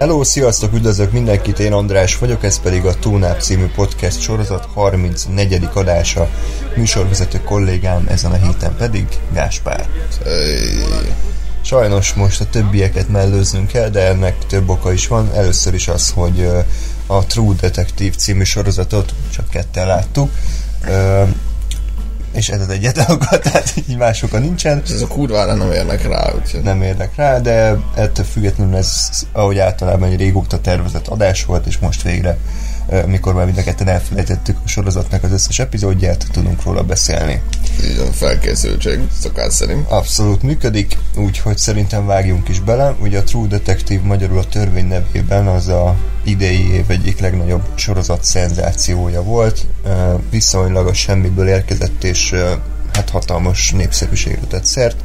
Hello, sziasztok, üdvözlök mindenkit, én András vagyok, ez pedig a Túnáp című podcast sorozat 34. adása. Műsorvezető kollégám ezen a héten pedig Gáspár. Sajnos most a többieket mellőznünk kell, de ennek több oka is van. Először is az, hogy a True Detective című sorozatot csak ketten láttuk és ez az egyetlen oka, tehát így más oka nincsen. Ez a kurvára nem érnek rá, úgyhogy. Nem érnek rá, de ettől függetlenül ez, ahogy általában egy régóta tervezett adás volt, és most végre mikor már mind a ketten elfelejtettük a sorozatnak az összes epizódját, tudunk róla beszélni. Van, felkészültség szokás szerint. Abszolút működik, úgyhogy szerintem vágjunk is bele. Ugye a True Detective magyarul a törvény nevében az a idei év egyik legnagyobb sorozat szenzációja volt. Viszonylag a semmiből érkezett, és hát hatalmas népszerűségre tett szert.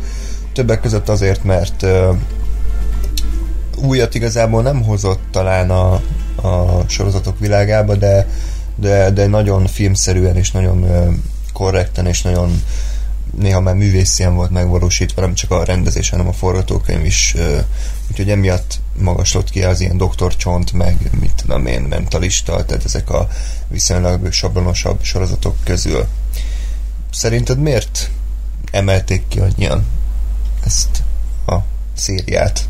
Többek között azért, mert újat igazából nem hozott talán a, a sorozatok világába, de, de, de nagyon filmszerűen és nagyon korrekten és nagyon néha már művészien volt megvalósítva, nem csak a rendezés, hanem a forgatókönyv is. Úgyhogy emiatt magaslott ki az ilyen Dr. Csont, meg mit tudom én, mentalista, tehát ezek a viszonylag sablonosabb sorozatok közül. Szerinted miért emelték ki annyian ezt a szériát?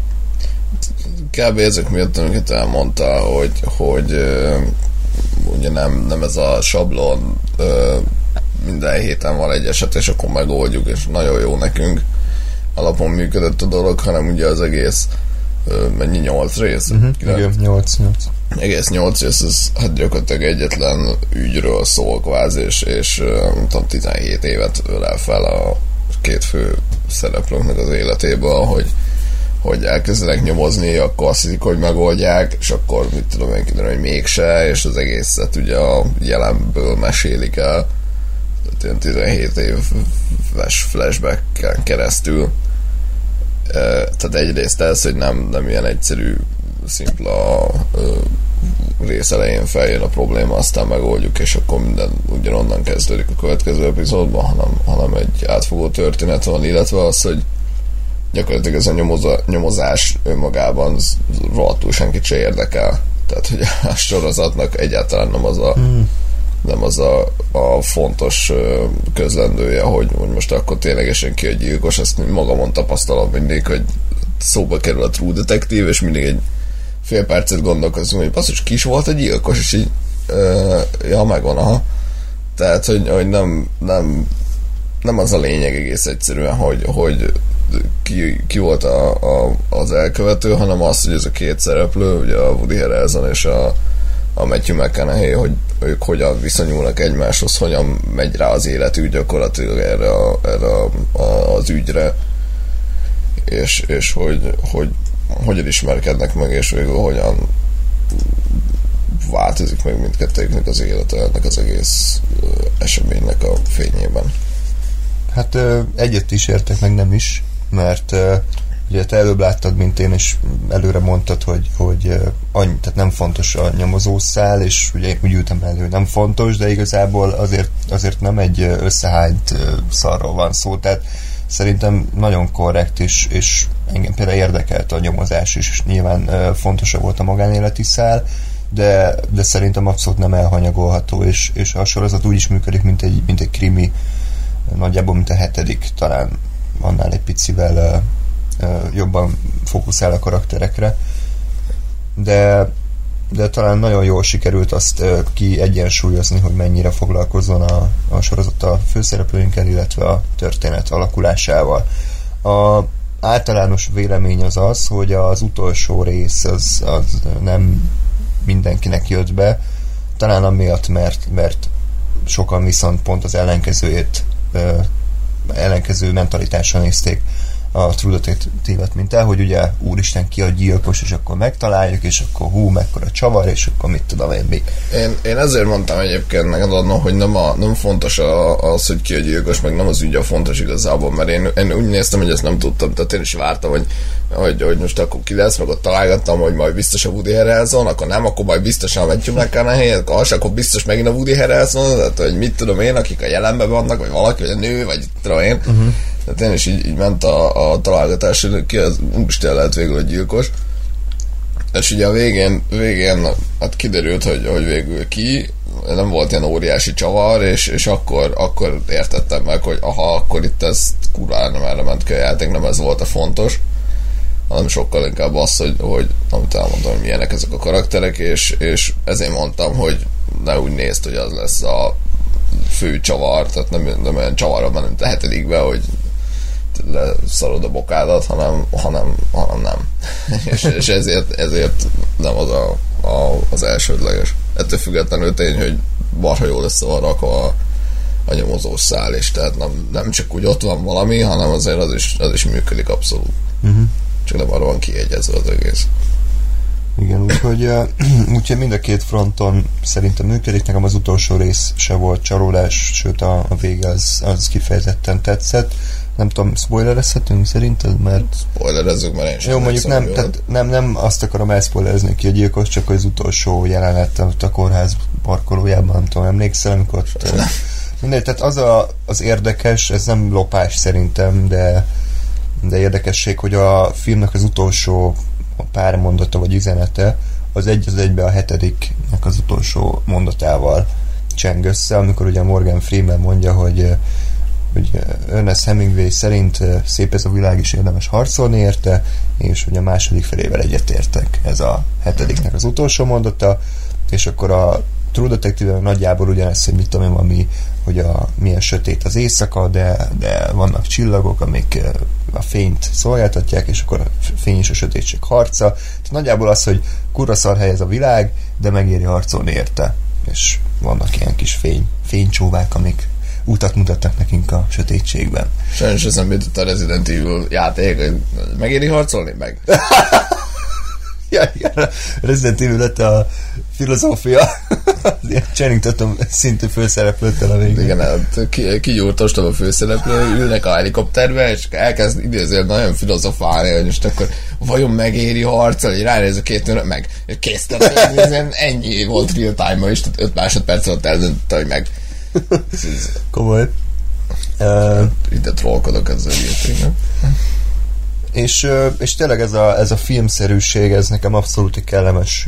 Kb. ezek miatt, amiket elmondta, hogy, hogy uh, ugye nem, nem ez a sablon uh, minden héten van egy eset, és akkor megoldjuk, és nagyon jó nekünk alapon működött a dolog, hanem ugye az egész uh, mennyi, nyolc rész? Uh-huh, igen, nyolc, nyolc. Egész nyolc rész, ez hát gyakorlatilag egyetlen ügyről szól kvázi, és, és nem tudom, 17 évet ölel fel a két fő szereplőnknek az életéből, hogy hogy elkezdenek nyomozni, akkor azt hiszik, hogy megoldják, és akkor mit tudom én kiderül, hogy mégse, és az egészet ugye a jelenből mesélik el. Tehát ilyen 17 éves flashback keresztül. Tehát egyrészt ez, hogy nem, nem ilyen egyszerű, szimpla rész elején feljön a probléma, aztán megoldjuk, és akkor minden ugyanonnan kezdődik a következő epizódban, hanem, hanem egy átfogó történet van, illetve az, hogy gyakorlatilag ez a nyomoza, nyomozás önmagában rohadtul senkit se érdekel. Tehát, hogy a sorozatnak egyáltalán nem az a, mm. nem az a, a fontos közlendője, hogy, hogy most akkor ténylegesen ki a gyilkos, ezt magamon tapasztalom mindig, hogy szóba kerül a True Detective, és mindig egy fél percet gondolkozunk, hogy basszus, kis volt a gyilkos, és így uh, ja, megvan, aha. Tehát, hogy, hogy nem, nem, nem az a lényeg egész egyszerűen, hogy, hogy ki, ki volt a, a, az elkövető, hanem az, hogy ez a két szereplő, ugye a Woody Harrelson és a, a Matthew McConaughey, hogy ők hogyan viszonyulnak egymáshoz, hogyan megy rá az életük gyakorlatilag erre, a, erre a, a, az ügyre, és, és hogy, hogy hogyan ismerkednek meg, és végül hogyan változik meg mindkettőjüknek az élete ennek az egész eseménynek a fényében. Hát egyet is értek, meg nem is mert ugye te előbb láttad, mint én, és előre mondtad, hogy, hogy annyi, tehát nem fontos a nyomozószál, és ugye úgy ültem elő, nem fontos, de igazából azért, azért nem egy összehányt szarról van szó, tehát szerintem nagyon korrekt, és, és engem például érdekelt a nyomozás is, és nyilván fontosabb volt a magánéleti szál, de, de szerintem abszolút nem elhanyagolható, és, és a sorozat úgy is működik, mint egy, mint egy krimi, nagyjából, mint a hetedik talán annál egy picivel jobban fókuszál a karakterekre. De, de talán nagyon jól sikerült azt ki egyensúlyozni, hogy mennyire foglalkozzon a, a sorozat a főszereplőinkkel, illetve a történet alakulásával. A általános vélemény az az, hogy az utolsó rész az, az nem mindenkinek jött be, talán amiatt, mert, mert sokan viszont pont az ellenkezőjét ellenkező mentalitással nézték a tudatévet, mint el, hogy ugye úristen ki a gyilkos, és akkor megtaláljuk, és akkor hú, mekkora csavar, és akkor mit tudom én mi. Én, én ezért mondtam egyébként meg adnom, hogy nem, a, nem fontos a, az, hogy ki a gyilkos, meg nem az ügy a fontos igazából, mert én, én úgy néztem, hogy ezt nem tudtam, tehát én is vártam, hogy, hogy, hogy most akkor ki lesz, meg ott találgattam, hogy majd biztos a Woody Harrelson, akkor nem, akkor majd biztosan vetjük meg a helyet, akkor az, akkor biztos megint a Woody Harrelson, tehát hogy mit tudom én, akik a jelenben vannak, vagy valaki, vagy a nő, vagy tudom én. Uh-huh tehát én is így, így ment a, a találgatás, ki az Isten lehet végül, hogy gyilkos. És ugye a végén, végén hát kiderült, hogy, hogy végül ki, nem volt ilyen óriási csavar, és, és akkor, akkor értettem meg, hogy aha, akkor itt ez kurvára nem erre ment ki a játék, nem ez volt a fontos hanem sokkal inkább az, hogy, hogy amit elmondom, hogy milyenek ezek a karakterek, és, és ezért mondtam, hogy ne úgy nézd, hogy az lesz a fő csavar, tehát nem, nem olyan csavarom, hanem tehetedikbe, hogy leszarod a bokádat, hanem, hanem, hanem nem. és, és ezért, ezért nem az a, a, az elsődleges. Ettől függetlenül tény, hogy marha jól össze van rakva a, a nyomozós szál, és tehát nem, nem csak úgy ott van valami, hanem azért az is, az is működik abszolút. Uh-huh. Csak nem arra van kiegyezve az egész. Igen, úgyhogy, úgyhogy mind a két fronton szerintem működik. Nekem az utolsó rész se volt csalódás, sőt a, a vége az, az kifejezetten tetszett nem tudom, spoilerezhetünk szerinted, mert... Hát Spoilerezzük, mert én sem Jó, mondjuk nem, tehát nem, nem azt akarom elszpoilerezni ki a gyilkos, csak az utolsó jelenet a kórház parkolójában, nem tudom, emlékszel, amikor... Tőle, mindegy, tehát az a, az érdekes, ez nem lopás szerintem, de, de érdekesség, hogy a filmnek az utolsó pár mondata vagy üzenete, az egy az egybe a hetediknek az utolsó mondatával cseng össze, amikor ugye Morgan Freeman mondja, hogy hogy Ernest Hemingway szerint szép ez a világ is érdemes harcolni érte, és hogy a második felével egyetértek. Ez a hetediknek az utolsó mondata, és akkor a True detective nagyjából ugyanez, hogy mit tudom én, ami, hogy a, milyen sötét az éjszaka, de, de vannak csillagok, amik a fényt szolgáltatják, és akkor a fény és a sötétség harca. Tehát nagyjából az, hogy kuraszar hely ez a világ, de megéri harcolni érte. És vannak ilyen kis fény, fénycsóvák, amik utat mutattak nekünk a sötétségben. Sajnos eszembe jutott a Resident Evil játék, hogy megéri harcolni meg? ja, ja, Resident Evil lett a filozófia. Channing Tatum szintű főszereplőtől a végén. Igen, hát ki, kigyúrt a főszereplő, ülnek a helikopterbe, és elkezd idézően nagyon filozofálni, hogy most akkor vajon megéri harcol, hogy ránéz a két nőre, meg kész, tehát ennyi volt real time-a is, tehát 5 másodperc alatt eldöntötte, hogy meg Komoly. Uh, Ide trollkodok ezzel ilyetén, nem? És, és tényleg ez a, ez a filmszerűség, ez nekem abszolút kellemes,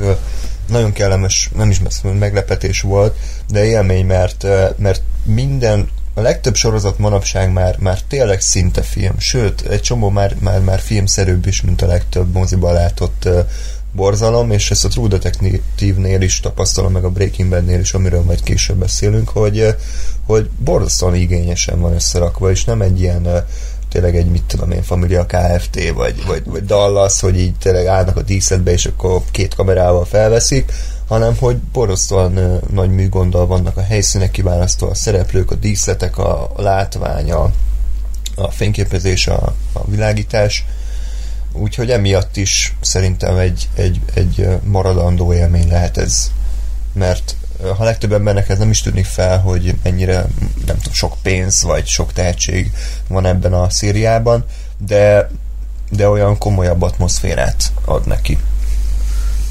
nagyon kellemes, nem is messze, meglepetés volt, de élmény, mert, mert minden, a legtöbb sorozat manapság már, már tényleg szinte film, sőt, egy csomó már, már, már filmszerűbb is, mint a legtöbb moziba látott borzalom, és ezt a True Detective-nél is tapasztalom, meg a Breaking Bad-nél is, amiről majd később beszélünk, hogy, eh, hogy borzasztóan igényesen van összerakva, és nem egy ilyen eh, tényleg egy, mit tudom én, Familia Kft. Vagy, vagy, vagy Dallas, hogy így tényleg állnak a díszletbe, és akkor két kamerával felveszik, hanem hogy borzasztóan eh, nagy műgonddal vannak a helyszínek kiválasztó a szereplők, a díszletek, a, a látvány, a, a fényképezés, a, a világítás, úgyhogy emiatt is szerintem egy, egy, egy maradandó élmény lehet ez. Mert ha legtöbb embernek ez nem is tűnik fel, hogy mennyire nem tudom, sok pénz vagy sok tehetség van ebben a szériában, de, de olyan komolyabb atmoszférát ad neki.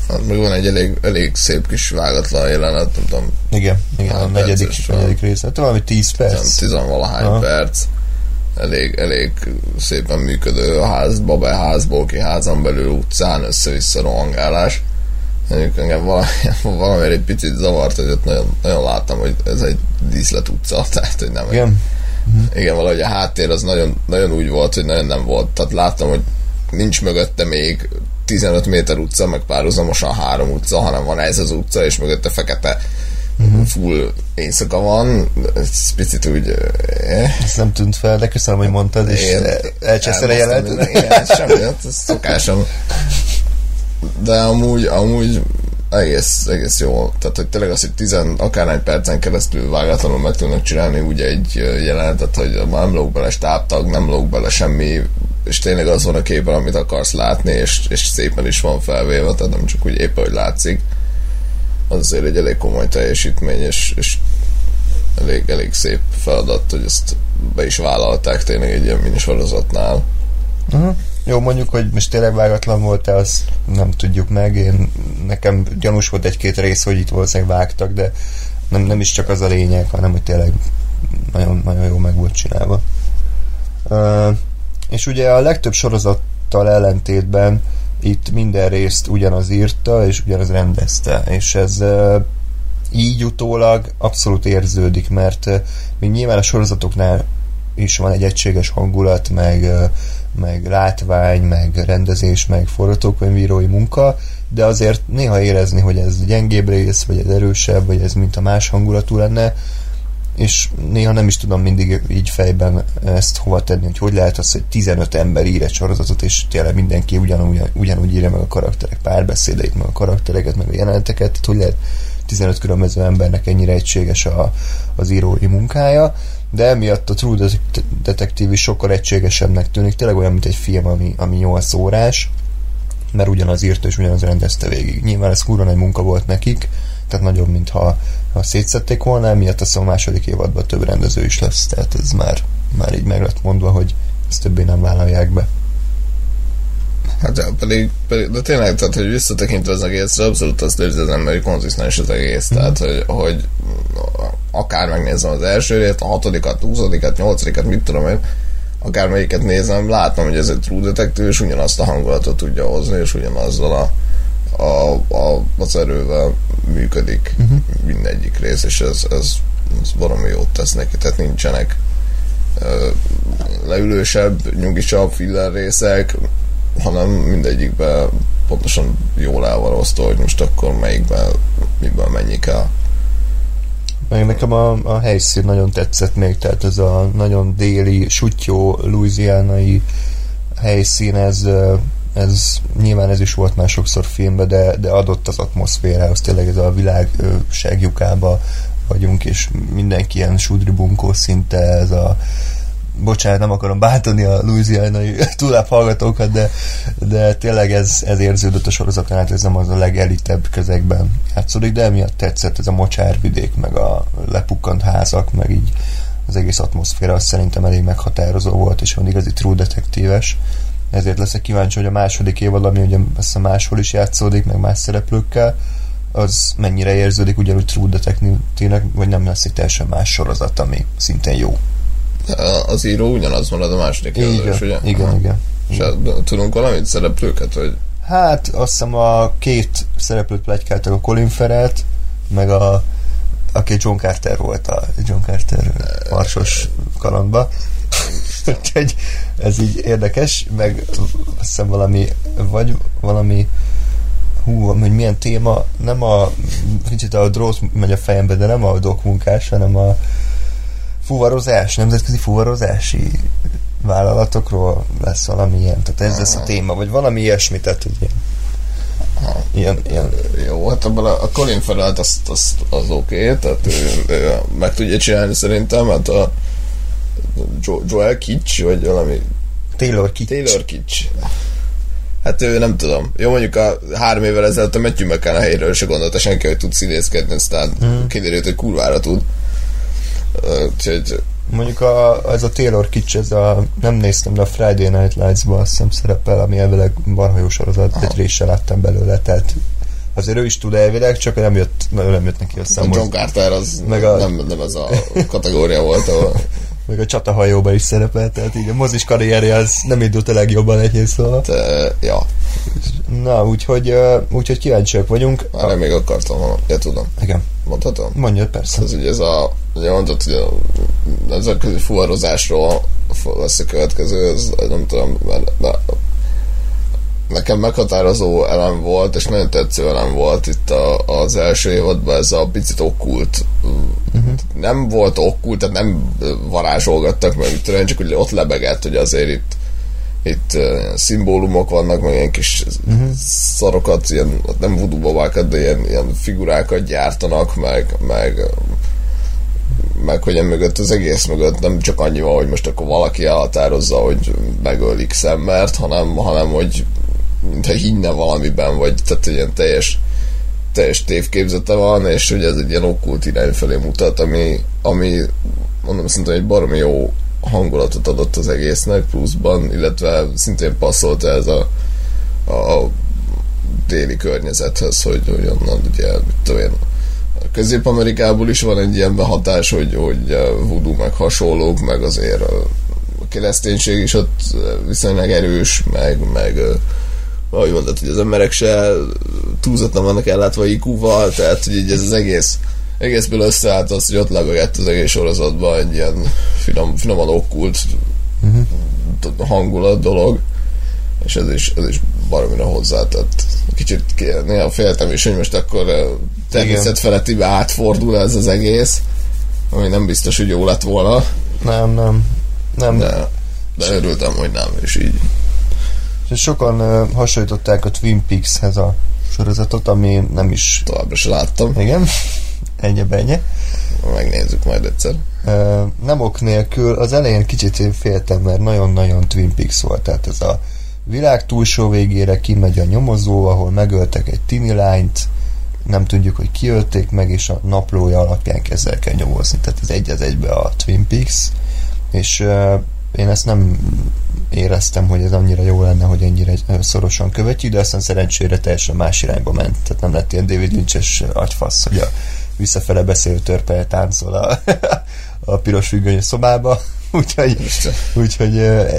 Hát meg van egy elég, elég szép kis vágatlan jelenet, nem tudom. Igen, igen, a hát negyedik, negyedik része. Hát valami 10 perc. Tizen valahány Aha. perc elég, elég szépen működő házba be, házból ki, házan belül, utcán, össze-vissza rohangálás. Mondjuk engem valami, valamiért egy picit zavart, hogy ott nagyon, nagyon láttam, hogy ez egy díszlet utca, tehát hogy nem. Igen. Egy, igen, valahogy a háttér az nagyon, nagyon úgy volt, hogy nagyon nem volt. Tehát láttam, hogy nincs mögötte még 15 méter utca, meg párhuzamosan három utca, hanem van ez az utca, és mögötte fekete uh-huh. full éjszaka van, ez picit úgy... Eh, eh. Ez nem tűnt fel, de köszönöm, hogy mondtad, és elcsesztel a jelet. Semmi, hát ez szokásom. De amúgy, amúgy egész, egész jó. Tehát, hogy tényleg az, hogy tizen, akárhány percen keresztül vágatlanul meg tudnak csinálni úgy egy eh, jelenetet, hogy nem lóg bele stábtag, nem lóg bele semmi, és tényleg az van a képen, amit akarsz látni, és, és szépen is van felvéve, tehát nem csak úgy éppen, hogy látszik. Az azért egy elég komoly teljesítmény, és, és elég, elég szép feladat, hogy ezt be is vállalták tényleg egy ilyen minisorozatnál. Uh-huh. Jó, mondjuk, hogy most tényleg vágatlan volt-e, azt nem tudjuk meg. Én, nekem gyanús volt egy-két rész, hogy itt valószínűleg vágtak, de nem, nem is csak az a lényeg, hanem hogy tényleg nagyon, nagyon jó meg volt csinálva. Uh, és ugye a legtöbb sorozattal ellentétben itt minden részt ugyanaz írta, és ugyanaz rendezte, és ez így utólag abszolút érződik, mert még nyilván a sorozatoknál is van egy egységes hangulat, meg, meg látvány, meg rendezés, meg forgatókönyvírói munka, de azért néha érezni, hogy ez gyengébb rész, vagy ez erősebb, vagy ez mint a más hangulatú lenne, és néha nem is tudom mindig így fejben ezt hova tenni, hogy hogy lehet az, hogy 15 ember ír egy sorozatot, és tényleg mindenki ugyanúgy, ugyanúgy írja meg a karakterek párbeszédeit, meg a karaktereket, meg a jeleneteket, tehát hogy lehet 15 különböző embernek ennyire egységes a, az írói munkája, de emiatt a True Detective is sokkal egységesebbnek tűnik, tényleg olyan, mint egy film, ami, ami 8 órás, mert ugyanaz írta és ugyanaz rendezte végig. Nyilván ez kurva egy munka volt nekik, tehát nagyobb, mint ha, szétszették volna, emiatt azt a második évadban több rendező is lesz, tehát ez már, már így meg lett mondva, hogy ezt többé nem vállalják be. Hát pedig, pedig, de tényleg, tehát, hogy visszatekintve az egészre, abszolút azt az emberi konzisztens az egész, mm. tehát, hogy, hogy akár megnézem az első részt, a hatodikat, húszadikat, nyolcadikat, mit tudom én, akármelyiket nézem, látom, hogy ez egy True Detective, és ugyanazt a hangulatot tudja hozni, és ugyanazzal a, a, a, az erővel működik uh-huh. mindegyik rész, és ez, ez, ez valami jót tesz neki, tehát nincsenek leülősebb, nyugisabb filler részek, hanem mindegyikben pontosan jól el van osztva, hogy most akkor melyikben, miből mennyi kell. Meg nekem a, a helyszín nagyon tetszett még, tehát ez a nagyon déli, sutyó, louisianai helyszín, ez, ez nyilván ez is volt már sokszor filmben, de, de adott az atmoszférához, tényleg ez a világ segjukába vagyunk, és mindenki ilyen sudribunkó szinte, ez a bocsánat, nem akarom bántani a Louisianai túláp hallgatókat, de, de tényleg ez, ez érződött a sorozatán, hát ez nem az a legelitebb közegben játszódik, de emiatt tetszett ez a mocsárvidék, meg a lepukkant házak, meg így az egész atmoszféra az szerintem elég meghatározó volt, és van igazi true detektíves. Ezért leszek kíváncsi, hogy a második évad, ami ugye a máshol is játszódik, meg más szereplőkkel, az mennyire érződik ugyanúgy True Detective-nek, vagy nem lesz egy teljesen más sorozat, ami szintén jó az író ugyanaz marad a második igen, is, ugye? Igen, Aha. igen. És hát, tudunk valamit szereplőket, vagy? Hát azt hiszem a két szereplőt plegykáltak a Colin Ferret, meg a aki John Carter volt a John Carter marsos kalandba. Úgyhogy ez így érdekes, meg azt hiszem valami, vagy valami hú, hogy milyen téma, nem a kicsit a drót megy a fejembe, de nem a dokmunkás, hanem a fuvarozás, nemzetközi fuvarozási vállalatokról lesz valami ilyen, tehát ez lesz a téma, vagy valami ilyesmi, tehát hogy ilyen, ilyen, ilyen. Jó, hát abban a, a Colin Farrell az, az, az oké, okay, tehát ő, ő, meg tudja csinálni szerintem, hát a jo, Joel Kitsch, vagy valami Taylor Kitsch. Taylor Kitsch. Hát ő nem tudom. Jó, mondjuk a három évvel ezelőtt a Matthew McConaughey-ről se gondolta senki, hogy tud színészkedni, aztán mm. kiderült, hogy kurvára tud. Úgyhogy... Mondjuk a, ez a Taylor Kitsch, ez a, nem néztem, de a Friday Night Lights-ba azt hiszem szerepel, ami elvileg barhajó sorozat, egy része láttam belőle, tehát azért ő is tud elvileg, csak nem jött, nem jött neki a szám. A John Carter az meg a... nem, nem az a kategória volt, ahol meg a csatahajóban is szerepelt, tehát így a mozis karrierje az nem indult a legjobban egy szóval. Te, ja. Na, úgyhogy, úgyhogy kíváncsiak vagyunk. Már a... még akartam, ha ja, tudom. Igen. Mondhatom? Mondja, persze. Ez ugye ez a, ugye mondtad, hogy a nemzetközi fuvarozásról lesz a következő, ez nem tudom, mert, mert nekem meghatározó elem volt, és nagyon tetsző elem volt itt a, az első évadban ez a picit okkult. Uh-huh. Nem volt okkult, tehát nem varázsolgattak meg, tudom, csak hogy ott lebegett, hogy azért itt itt uh, szimbólumok vannak, meg ilyen kis uh-huh. szarokat, ilyen, nem voodoo babákat, de ilyen, ilyen figurákat gyártanak, meg, meg meg hogy mögött az egész mögött nem csak annyi van, hogy most akkor valaki elhatározza, hogy megölik szemmert, hanem, hanem hogy mintha hinne valamiben, vagy tehát ilyen teljes teljes tévképzete van, és hogy ez egy ilyen okkult irány felé mutat, ami, ami mondom, szerintem egy baromi jó hangulatot adott az egésznek pluszban, illetve szintén passzolt ez a, a déli környezethez, hogy, hogy onnan ugye, mit tudom én, Közép-Amerikából is van egy ilyen behatás, hogy, hogy voodoo meg hasonlók, meg azért a kereszténység is ott viszonylag erős, meg, meg ahogy mondod, hogy az emberek se túlzottan vannak ellátva IQ-val, tehát hogy így ez az egész egészből összeállt az, hogy ott lebegett az egész sorozatban egy ilyen finom, finoman okkult uh-huh. hangulat dolog, és ez is, ez is baromira hozzátett. Kicsit néha féltem is, hogy most akkor természet felettibe átfordul ez az egész, ami nem biztos, hogy jó lett volna. Nem, nem. nem. De, de örültem, hogy nem, és így. És sokan uh, hasonlították a Twin Peaks-hez a sorozatot, ami nem is... Továbbra se láttam. Igen. Ennyi benye. Megnézzük majd egyszer. Nem ok nélkül, az elején kicsit én féltem, mert nagyon-nagyon Twin Peaks volt, tehát ez a világ túlsó végére kimegy a nyomozó, ahol megöltek egy tini lányt, nem tudjuk, hogy kiölték meg, és a naplója alapján kezd el kell nyomozni. Tehát ez egy az egybe a Twin Peaks, és uh, én ezt nem éreztem, hogy ez annyira jó lenne, hogy ennyire szorosan követjük, de aztán szerencsére teljesen más irányba ment. Tehát nem lett ilyen David Lynch-es agyfasz, hogy a visszafele beszélő törpe táncol a, a piros függöny szobába, úgyhogy, úgyhogy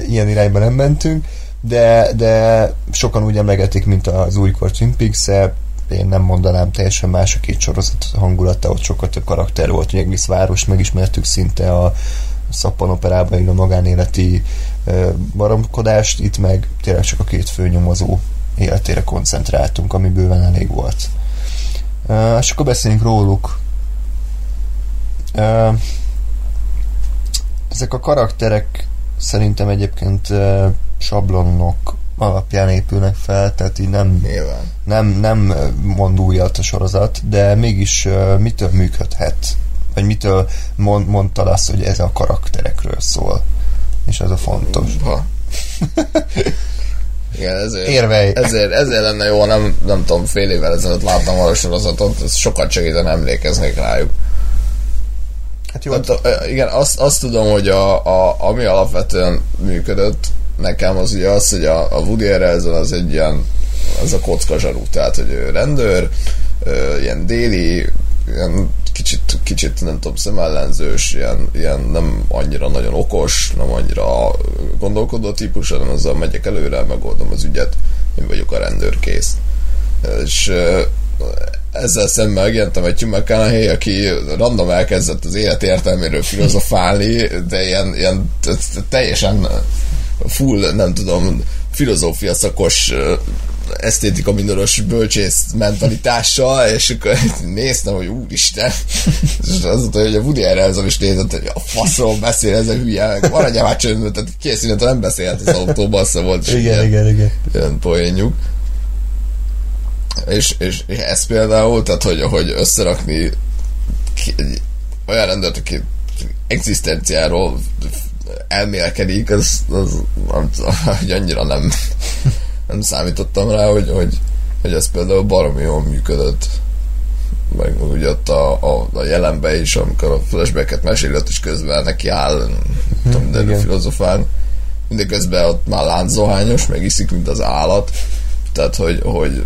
ilyen irányba nem mentünk, de, de sokan úgy emlegetik, mint az újkor Twin peaks én nem mondanám, teljesen más a két sorozat hangulata, ott sokkal több karakter volt, hogy egész város megismertük szinte a szappanoperában a magánéleti baromkodást, itt meg tényleg csak a két főnyomozó életére koncentráltunk, ami bőven elég volt. És akkor beszéljünk róluk. Ezek a karakterek szerintem egyébként sablonok alapján épülnek fel, tehát így nem, Nyilván. nem, nem mond újat a sorozat, de mégis mitől működhet? Vagy mitől mond, mondta azt, hogy ez a karakterekről szól? És ez a fontos. Ha. Igen, ezért, Érvej. ezért, ezért lenne jó, nem, nem tudom, fél évvel ezelőtt láttam a sorozatot, ez sokat segítene emlékeznék rájuk. Hát jó, tudom, igen, azt, azt tudom, hogy a, a, ami alapvetően működött nekem az ugye az, hogy a, a Woody Harrelson az egy ilyen az a kocka zsarú, tehát hogy ő rendőr, ö, ilyen déli, ilyen kicsit, kicsit nem tudom, szemellenzős, ilyen, ilyen nem annyira nagyon okos, nem annyira gondolkodó típus, hanem azzal megyek előre, megoldom az ügyet, én vagyok a rendőrkész. És ezzel szemben megjelentem egy Hugh McConaughey, aki random elkezdett az élet értelméről filozofálni, de ilyen, ilyen teljesen full, nem tudom, filozófia szakos esztétika mindenos bölcsész mentalitással, és akkor néztem, hogy úristen, és az mondta, hogy a Woody Harrelson is nézett, hogy a faszról beszél ez a hülye, meg maradjál már csöndben, tehát készülhet, nem beszélhet az autóban, azt volt. igen, ilyen, igen, igen. Ilyen poénjuk. És, és, és ez például, tehát hogy, hogy összerakni egy olyan rendőrt, aki egzisztenciáról elmélkedik, az, az, az, hogy annyira nem, nem számítottam rá, hogy, hogy, hogy ez például baromi jól működött. Meg ugye ott a, a, a jelenben is, amikor a flashbacket mesélet is közben neki áll, nem tudom, de filozofán. Mindeközben ott már lánzohányos, meg iszik, mint az állat. Tehát, hogy, hogy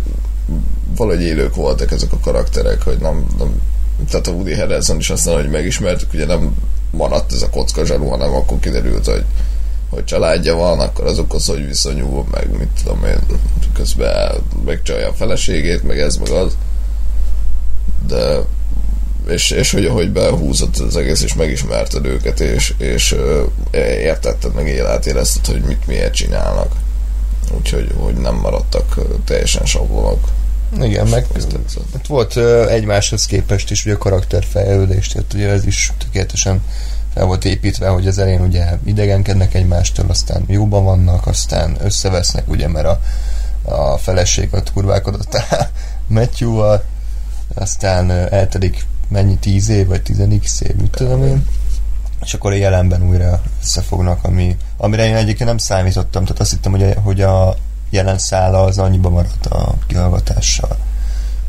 valahogy élők voltak ezek a karakterek, hogy nem, nem tehát a Woody Harrelson is aztán, hogy megismertük, ugye nem maradt ez a kocka zsaru, hanem akkor kiderült, hogy, hogy családja van, akkor azokhoz hogy viszonyul, meg mit tudom én, közben megcsalja a feleségét, meg ez, meg az. De és, és hogy, hogy behúzott az egész, és megismerted őket, és, és értetted, meg érezted, hogy mit miért csinálnak. Úgyhogy hogy nem maradtak teljesen sablonok. Igen, meg volt egymáshoz képest is ugye a karakterfejlődés, tehát ugye ez is tökéletesen fel volt építve, hogy az elején ugye idegenkednek egymástól, aztán jóban vannak, aztán összevesznek, ugye, mert a, a feleség ott kurválkodott a Matthew-val, aztán eltelik mennyi, 10 év, vagy 10 év, mit tudom én, és akkor a jelenben újra összefognak, ami, amire én egyébként nem számítottam, tehát azt hittem, hogy a, hogy a jelen szála az annyiba maradt a kihallgatással.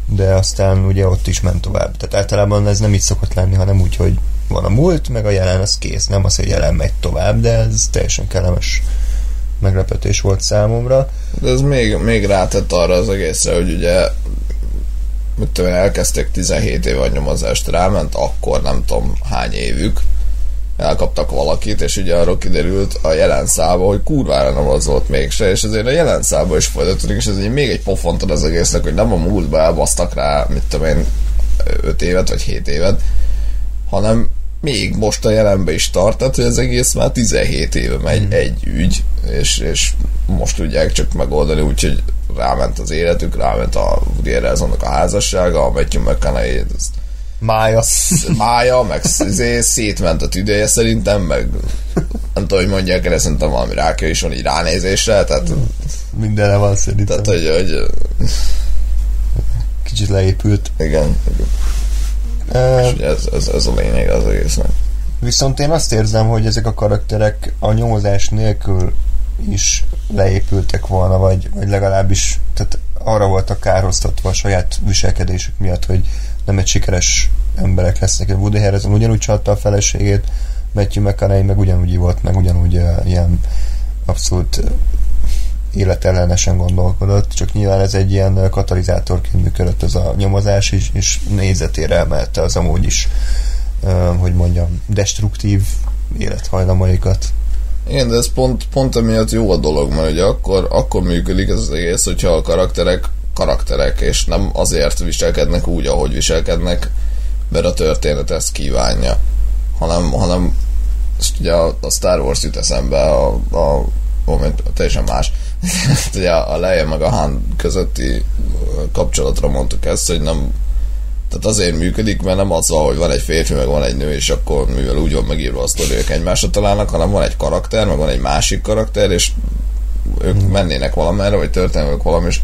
De aztán ugye ott is ment tovább. Tehát általában ez nem így szokott lenni, hanem úgy, hogy van a múlt, meg a jelen, az kész. Nem az, hogy jelen megy tovább, de ez teljesen kellemes meglepetés volt számomra. De ez még, még rátett arra az egészre, hogy ugye mit tudom, elkezdték 17 év a nyomozást, ráment akkor nem tudom hány évük, elkaptak valakit, és ugye arról kiderült a jelen szába, hogy kurvára nem az volt mégse, és azért a jelen szába is folytatódik, és ez egy, még egy pofontod az egésznek, hogy nem a múltba elbasztak rá, mit tudom én, 5 évet vagy 7 évet, hanem még most a jelenbe is tart, tehát hogy az egész már 17 éve megy mm. egy ügy, és, és most tudják csak megoldani, úgyhogy ráment az életük, ráment a Woody a házassága, a Matthew McConaughey, mája. mája, meg izé, szétment a tüdeje szerintem, meg nem tudom, hogy mondják el, szerintem valami rákja is van így ránézésre, tehát mindenre van szerintem. Tehát, hogy, hogy kicsit leépült. Igen. igen. És ez, ez, ez a lényeg az egésznek. Viszont én azt érzem, hogy ezek a karakterek a nyomozás nélkül is leépültek volna, vagy, vagy legalábbis tehát arra voltak kárhoztatva a saját viselkedésük miatt, hogy nem egy sikeres emberek lesznek. Woody Harrelson ugyanúgy csalta a feleségét, Matthew McConaughey meg ugyanúgy volt, meg ugyanúgy uh, ilyen abszolút életellenesen gondolkodott, csak nyilván ez egy ilyen katalizátorként működött ez a nyomozás, és, és nézetére emelte az amúgy is, hogy mondjam, destruktív élethajlamaikat. Igen, de ez pont, pont emiatt jó a dolog, mert ugye akkor, akkor működik ez az egész, hogyha a karakterek karakterek, és nem azért viselkednek úgy, ahogy viselkednek, mert a történet ezt kívánja, hanem, hanem ugye a, a Star Wars jut eszembe, a, a, a, a teljesen más. Ugye a Leia meg a Han közötti kapcsolatra mondtuk ezt, hogy nem tehát azért működik, mert nem az, hogy van egy férfi, meg van egy nő, és akkor mivel úgy van megírva a sztori, ők egymásra találnak, hanem van egy karakter, meg van egy másik karakter, és ők hmm. mennének valamerre, vagy történnek valami, és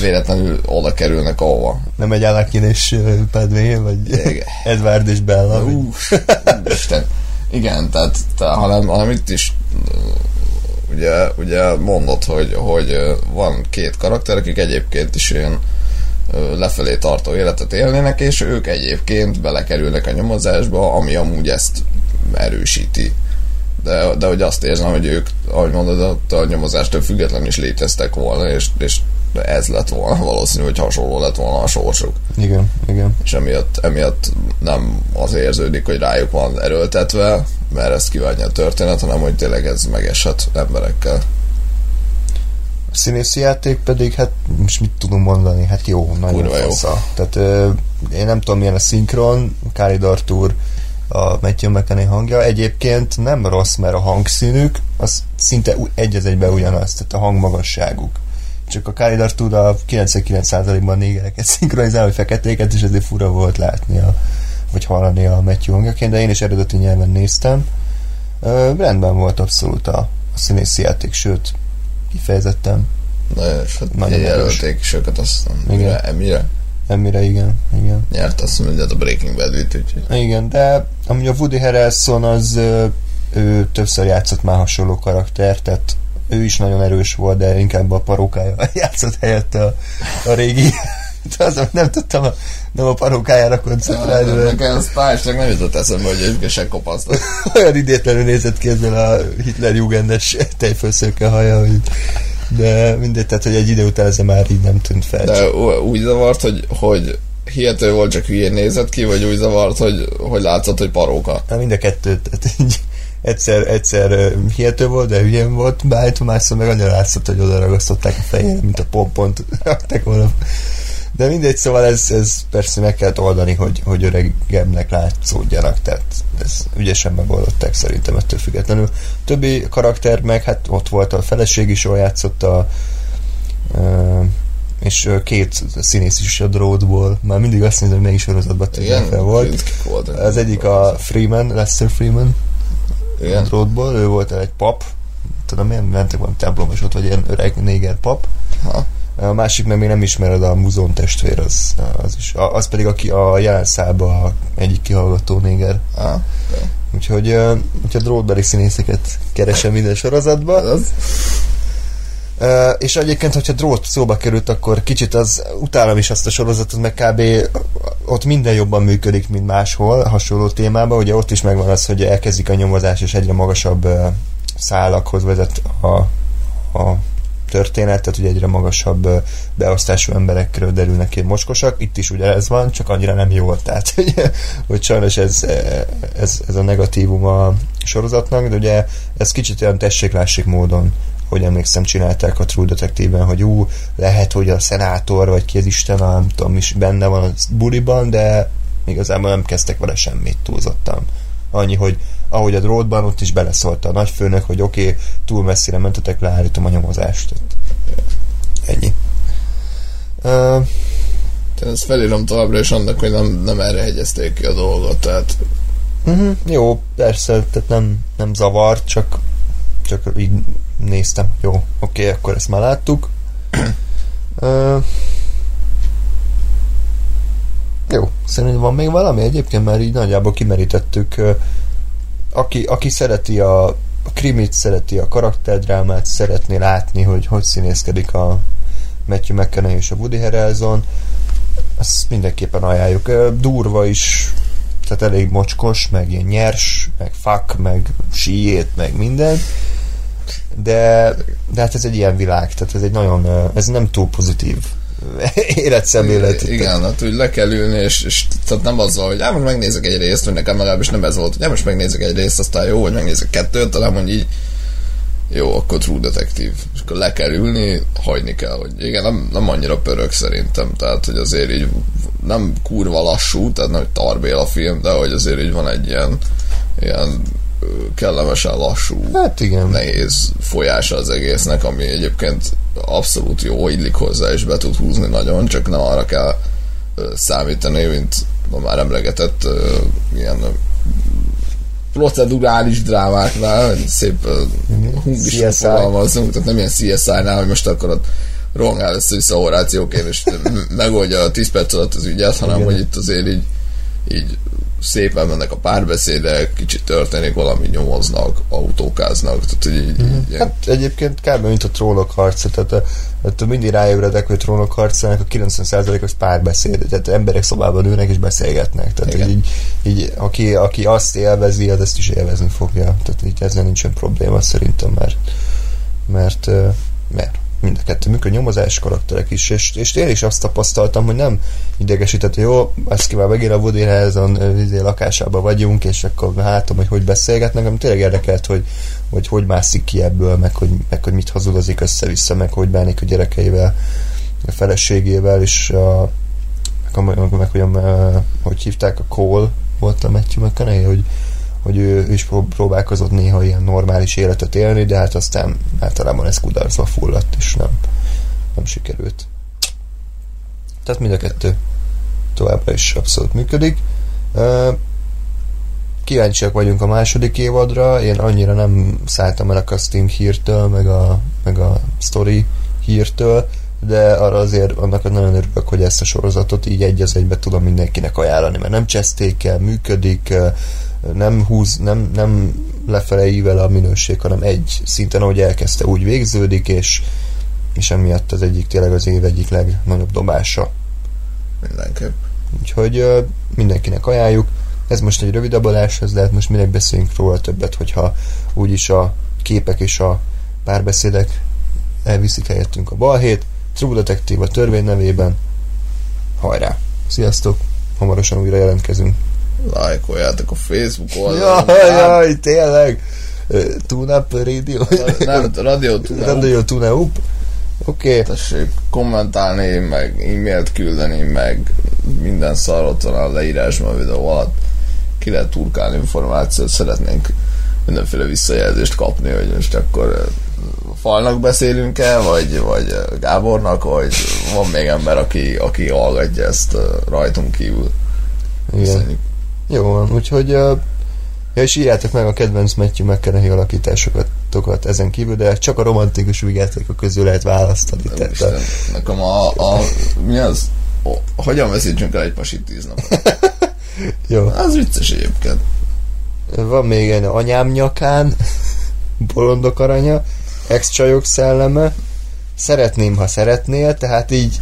véletlenül oda kerülnek ahova. Nem egy Anakin és Padmé, vagy Igen. Edward és Bella. Uh, Isten. Igen, tehát, tehát hanem, hanem itt is ugye, ugye mondod, hogy, hogy van két karakter, akik egyébként is ilyen lefelé tartó életet élnének, és ők egyébként belekerülnek a nyomozásba, ami amúgy ezt erősíti. De, de hogy azt érzem, hogy ők, ahogy mondod, a nyomozástól függetlenül is léteztek volna, és, és ez lett volna valószínű, hogy hasonló lett volna a sorsuk. Igen, igen. És emiatt, emiatt nem az érződik, hogy rájuk van erőltetve, mert ezt kívánja a történet, hanem hogy tényleg ez megeshet emberekkel. A színészi játék pedig, hát most mit tudom mondani, hát jó, nagyon Kurva jó. Tehát ö, én nem tudom milyen a szinkron, Kári Dartúr a Matthew McConaughey hangja. Egyébként nem rossz, mert a hangszínük az szinte egy az egyben ugyanaz, tehát a hangmagasságuk csak a Kálidar tud a 99%-ban négereket szinkronizálni, hogy feketéket, és ezért fura volt látni a, vagy hallani a Matthew hangjaként, de én is eredeti nyelven néztem. Ö, rendben volt abszolút a, a színészi játék, sőt, kifejezetten nagyon, hát nagyon jelölték is őket, azt igen. Emire? Emire, igen. igen. Nyert azt mondja, a Breaking Bad úgyhogy. Igen, de ami a Woody Harrelson az ő többször játszott már hasonló karakter, tehát ő is nagyon erős volt, de inkább a parókája játszott helyett a, a régi az, nem tudtam a, nem a parókájára koncentrálni. Ja, nekem a Spice csak nem jutott eszembe, hogy egy se kopasztott. Olyan idétlenül nézett ki ezzel a Hitler jugendes tejfőszőke haja, hogy de mindegy, tehát hogy egy idő után ez már így nem tűnt fel. De úgy zavart, hogy, hogy hihető volt, csak hülyén nézett ki, vagy úgy zavart, hogy, hogy látszott, hogy paróka? Na, mind a kettőt. Tehát így egyszer, egyszer hihető volt, de hülyén volt beállítva, másszor meg annyira látszott, hogy oda ragasztották a fejére, mint a pompont rakták volna. De mindegy, szóval ez, ez persze meg kellett oldani, hogy, hogy öregemnek látszódjanak, tehát ez ügyesen megoldották szerintem ettől függetlenül. Többi karakter meg, hát ott volt a feleség is, jól játszott a uh, és két színész is a drótból, már mindig azt nézem, hogy melyik sorozatban tűnnek fel volt. Az egyik a Freeman, Lester Freeman, a Igen. drótból, ő volt egy pap, tudom milyen, mentek valami templomos ott, vagy ilyen öreg néger pap. Ha. A másik meg még nem ismered, a muzon testvér, az, az is. A- Az pedig aki a jelenszába a egyik kihallgató néger. Ha. Úgyhogy, ö, úgyhogy drótbeli színészeket keresem minden sorozatban. Az, Uh, és egyébként, hogyha drót szóba került, akkor kicsit az, utálom is azt a sorozatot, meg kb. ott minden jobban működik, mint máshol, hasonló témában. Ugye ott is megvan az, hogy elkezdik a nyomozás, és egyre magasabb uh, szálakhoz vezet a, a történet, tehát ugye egyre magasabb beosztású emberekről derülnek ki mocskosak. Itt is ugye ez van, csak annyira nem jól. Tehát, hogy, hogy sajnos ez, ez, ez a negatívum a sorozatnak, de ugye ez kicsit olyan tessék módon hogy emlékszem, csinálták a True Detective-ben, hogy ú, lehet, hogy a szenátor, vagy ki az Isten, nem tudom, is benne van a buliban, de igazából nem kezdtek vele semmit túlzottan. Annyi, hogy ahogy a drótban, ott is beleszólta a nagyfőnök, hogy oké, okay, túl messzire mentetek, leállítom a nyomozást. Ennyi. Uh, Tehát ezt felírom továbbra is annak, hogy nem, nem erre hegyezték ki a dolgot, tehát uh-huh, jó, persze, tehát nem, nem zavart, csak csak így néztem, jó, oké, okay, akkor ezt már láttuk. uh, jó, szerintem van még valami egyébként, mert így nagyjából kimerítettük. Uh, aki, aki szereti a, krimit, szereti a karakterdrámát, szeretné látni, hogy hogy színészkedik a Matthew McConaughey és a Woody Harrelson, azt mindenképpen ajánljuk. Durva is, tehát elég mocskos, meg ilyen nyers, meg fuck, meg síét, meg minden de, de hát ez egy ilyen világ, tehát ez egy nagyon, ez nem túl pozitív életszemlélet. Igen, hát úgy le kell ülni, és, és tehát nem azzal, hogy hát most megnézek egy részt, vagy nekem legalábbis nem ez volt, hogy most megnézek egy részt, aztán jó, hogy megnézek kettőt, talán mondjuk így jó, akkor True Detective. És akkor le kell ülni, hagyni kell, hogy igen, nem, nem annyira pörög szerintem, tehát hogy azért így nem kurva lassú, tehát nem tarbél a film, de hogy azért így van egy ilyen, ilyen kellemesen lassú, hát igen. nehéz folyása az egésznek, ami egyébként abszolút jó, illik hozzá, és be tud húzni nagyon, csak nem arra kell számítani, mint a már emlegetett ilyen procedurális drámáknál, szép hungisan fogalmazunk, tehát nem ilyen CSI-nál, hogy most akkor ott rohangál össze-vissza Horációként, és megoldja a 10 perc alatt az ügyet, hanem Igen. hogy itt azért így, így szépen mennek a párbeszédek, kicsit történik valami, nyomoznak, autókáznak. Tehát, hogy így, mm-hmm. így, hát egyébként kb. mint a trónok harca, tehát, tehát mindig ráébredek, hogy trónok harcának a 90%-os párbeszéd, tehát emberek szobában ülnek és beszélgetnek. Tehát Igen. így, így aki, aki azt élvezi, az ezt is élvezni fogja. Tehát így ezzel nincsen probléma szerintem, mert mert, mert mind a kettő működ, nyomozás karakterek is, és, és én is azt tapasztaltam, hogy nem idegesített, hogy jó, ezt ki már megint a Woody Harrelson izé, lakásában vagyunk, és akkor látom, hogy hogy beszélgetnek, hanem tényleg érdekelt, hogy, hogy hogy mászik ki ebből, meg hogy, meg hogy mit hazudozik össze-vissza, meg hogy bánik a gyerekeivel, a feleségével, és a, meg, meg, meg hogy, a, hogy hívták, a Cole volt a Matthew McConaughey, hogy hogy ő is próbálkozott néha ilyen normális életet élni, de hát aztán általában ez kudarcba fulladt, és nem, nem sikerült. Tehát mind a kettő továbbra is abszolút működik. Kíváncsiak vagyunk a második évadra, én annyira nem szálltam el a casting hírtől, meg a, meg a story hírtől, de arra azért annak nagyon örülök, hogy ezt a sorozatot így egy az egybe tudom mindenkinek ajánlani, mert nem cseszték el, működik, nem húz, nem, nem lefele ível a minőség, hanem egy szinten, ahogy elkezdte, úgy végződik, és, és emiatt az egyik tényleg az év egyik legnagyobb dobása. Mindenképp. Úgyhogy uh, mindenkinek ajánljuk. Ez most egy rövid adás, ez lehet most minek beszéljünk róla többet, hogyha úgyis a képek és a párbeszédek elviszik helyettünk a balhét. True Detective a törvény nevében. Hajrá! Sziasztok! Hamarosan újra jelentkezünk lájkoljátok a Facebook oldalon. Jaj, jaj, tényleg. Tune Up Radio? Nem, Radio Tune Radio Tune Up. Oké. Okay. Tessék kommentálni, meg e-mailt küldeni, meg minden szar ott van a leírásban a videó alatt. Ki lehet turkálni információt, szeretnénk mindenféle visszajelzést kapni, hogy most akkor falnak beszélünk-e, vagy, vagy Gábornak, vagy van még ember, aki, aki hallgatja ezt rajtunk kívül. Igen. Köszönjük. Jó van, úgyhogy uh, ja, és írjátok meg a kedvenc Matthew McConaughey alakításokat ezen kívül, de csak a romantikus a közül lehet választani. Tehát, Isten, nekem a, a, mi az? O, hogyan veszítsünk el egy pasit tíz napot? Jó. Az vicces egyébként. Van még egy anyám nyakán, bolondok aranya, ex-csajok szelleme, szeretném, ha szeretnél, tehát így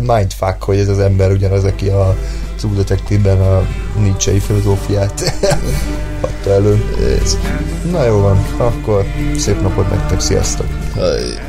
mindfuck, hogy ez az ember ugyanaz, aki a True Detective-ben a Nietzsche-i filozófiát adta elő. Na jó van, akkor szép napot nektek, sziasztok! Hey.